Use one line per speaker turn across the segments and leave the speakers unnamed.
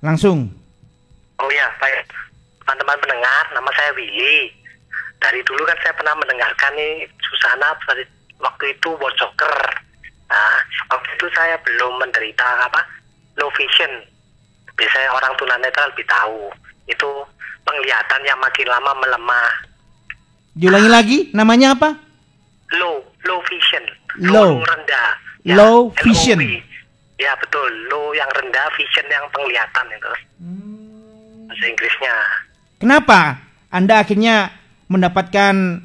Langsung.
Oh ya, baik. Teman-teman pendengar, nama saya Willy. Dari dulu kan saya pernah mendengarkan nih Susana waktu itu World Soccer. Nah, waktu itu saya belum menderita apa low vision. Biasanya orang tunanetra lebih tahu. Itu penglihatan yang makin lama melemah.
Diulangi lagi, namanya apa?
Low, low vision.
Low.
rendah.
Low
LOV. Ya betul, low yang rendah, vision yang penglihatan itu. Bahasa Inggrisnya.
Kenapa Anda akhirnya mendapatkan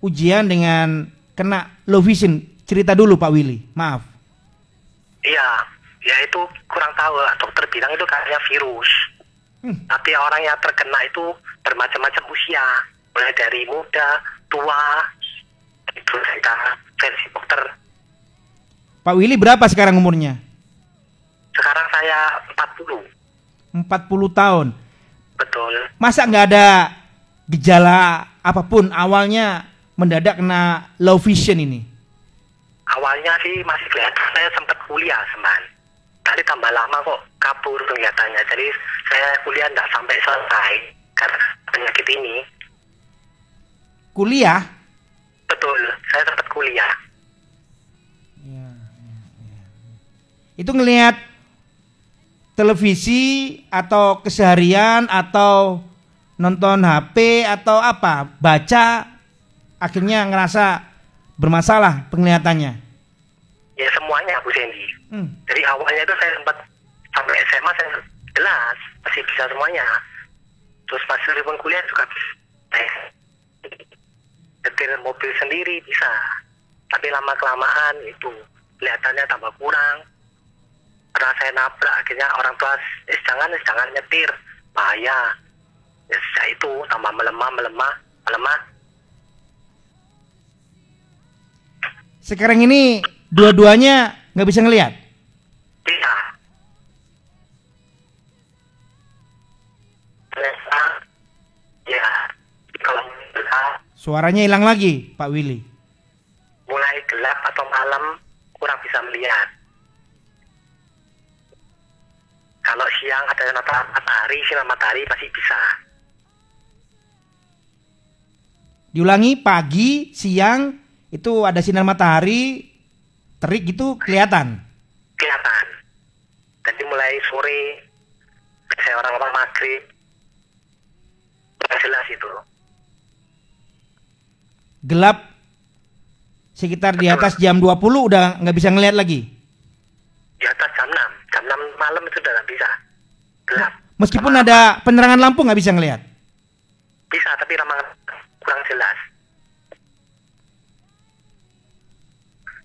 ujian dengan kena low vision? Cerita dulu Pak Willy, maaf.
Iya, ya itu kurang tahu lah. Dokter bilang itu kayaknya virus.
Hmm.
Tapi orang yang terkena itu bermacam-macam usia, mulai dari muda, tua, itu versi dokter.
Pak Willy berapa sekarang umurnya?
Sekarang saya 40,
40 tahun.
betul.
Masa nggak ada gejala apa pun awalnya mendadak kena low vision ini?
Awalnya sih masih kelihatan, saya sempat kuliah seman. Tapi tambah lama kok kabur kelihatannya. Jadi saya kuliah nggak sampai selesai karena penyakit ini.
Kuliah?
Betul, saya sempat kuliah.
Itu ngelihat televisi atau keseharian atau nonton HP atau apa? Baca akhirnya ngerasa bermasalah penglihatannya.
Ya semuanya Bu Sandy.
Hmm.
Dari awalnya itu saya sempat sampai SMA saya jelas masih bisa semuanya. Terus pas ribuan kuliah juga eh, nyetir mobil sendiri bisa. Tapi lama kelamaan itu kelihatannya tambah kurang. Karena saya nabrak akhirnya orang tua eh, jangan eh, jangan nyetir bahaya. Ya sejak itu tambah melemah melemah melemah.
Sekarang ini dua-duanya nggak bisa ngelihat.
Bisa. Ternyata ya kalau
Suaranya hilang lagi, Pak Willy.
mulai gelap atau malam kurang bisa melihat. Kalau siang ada matahari, sinar matahari pasti bisa.
Diulangi pagi, siang itu ada sinar matahari, terik gitu kelihatan.
Kelihatan. Jadi mulai sore, saya orang-orang maghrib, nggak jelas itu.
Gelap sekitar di atas jam 20 udah nggak bisa ngelihat lagi.
Di atas jam 6, jam 6 malam itu udah. Gelap.
Meskipun ada penerangan lampu nggak bisa ngelihat.
Bisa, tapi ramah kurang jelas.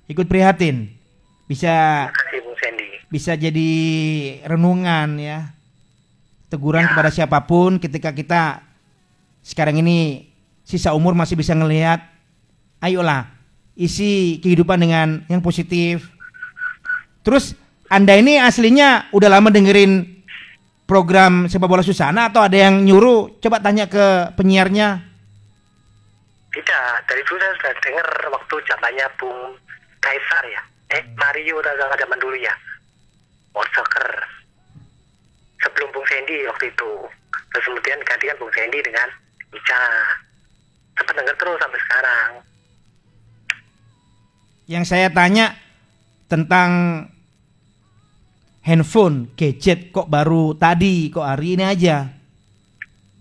Ikut prihatin. Bisa
kasih Bung Sandy.
bisa jadi renungan ya. Teguran
Ya.
kepada siapa pun ketika kita sekarang ini sisa umur masih bisa ngelihat. Ayolah, isi kehidupan dengan yang positif. Terus Anda ini aslinya udah lama dengerin program sepak bola Susana atau ada yang nyuruh? Coba tanya ke penyiarnya.
Tidak, dari dulu saya sudah dengar waktu zamannya Bung Kaisar ya. Eh, Mario udah zaman dulu ya. World Soccer. Sebelum Bung Sandy waktu itu. Terus kemudian gantikan Bung Sandy dengan Ica. Sempat dengar terus sampai sekarang.
Yang saya tanya tentang handphone, gadget kok baru tadi, kok hari ini aja.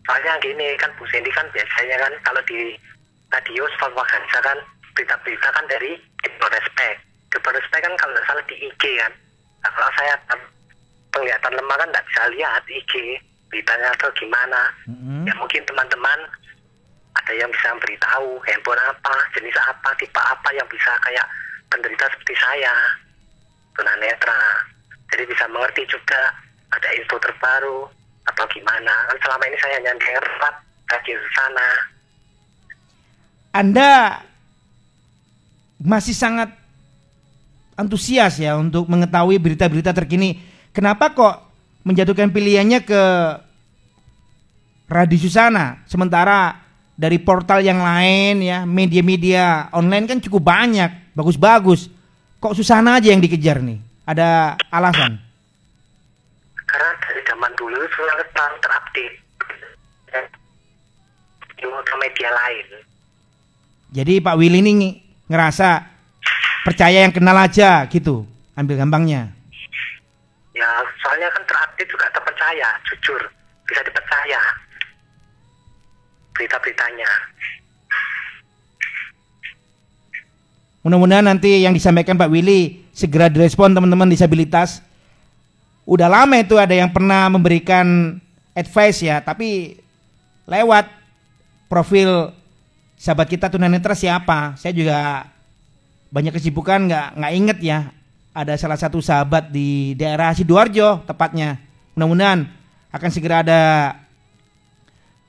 Soalnya gini kan Bung Sandy kan biasanya kan kalau di radio Svalbard kan berita-berita kan dari Depo Respect. Depo Respect kan kalau nggak salah di IG kan. Nah, kalau saya kan penglihatan lemah kan nggak bisa lihat IG beritanya atau gimana.
Mm-mm.
Ya mungkin teman-teman ada yang bisa beritahu handphone apa, jenis apa, tipe apa yang bisa kayak penderita seperti saya, tunanetra. Jadi bisa mengerti juga ada info terbaru atau gimana. Kan selama ini saya hanya dengar radio sana.
Anda masih sangat antusias ya untuk mengetahui berita-berita terkini. Kenapa kok menjatuhkan pilihannya ke Radio Susana sementara dari portal yang lain ya, media-media online kan cukup banyak, bagus-bagus. Kok Susana aja yang dikejar nih? Ada alasan?
Karena dari zaman dulu sangat ter- terupdate di media lain.
Jadi Pak Willy ini ng- ngerasa percaya yang kenal aja gitu, ambil gampangnya.
Ya, soalnya kan terupdate juga terpercaya, jujur, bisa dipercaya berita-beritanya.
Mudah-mudahan nanti yang disampaikan Pak Willy segera direspon teman-teman disabilitas. Udah lama itu ada yang pernah memberikan advice ya, tapi lewat profil sahabat kita tunanetra siapa? Saya juga banyak kesibukan nggak nggak inget ya. Ada salah satu sahabat di daerah sidoarjo tepatnya. Mudah-mudahan akan segera ada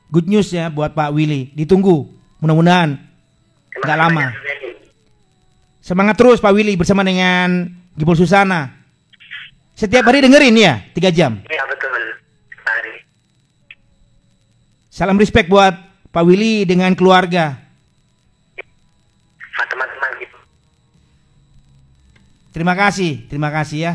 good news ya buat Pak Willy. Ditunggu. Mudah-mudahan Nggak lama. Semangat terus Pak Willy bersama dengan Gibol Susana. Setiap hari dengerin ya, tiga jam.
Iya betul, Hari.
Salam respect buat Pak Willy dengan keluarga.
Teman-teman gitu.
Terima kasih, terima kasih ya.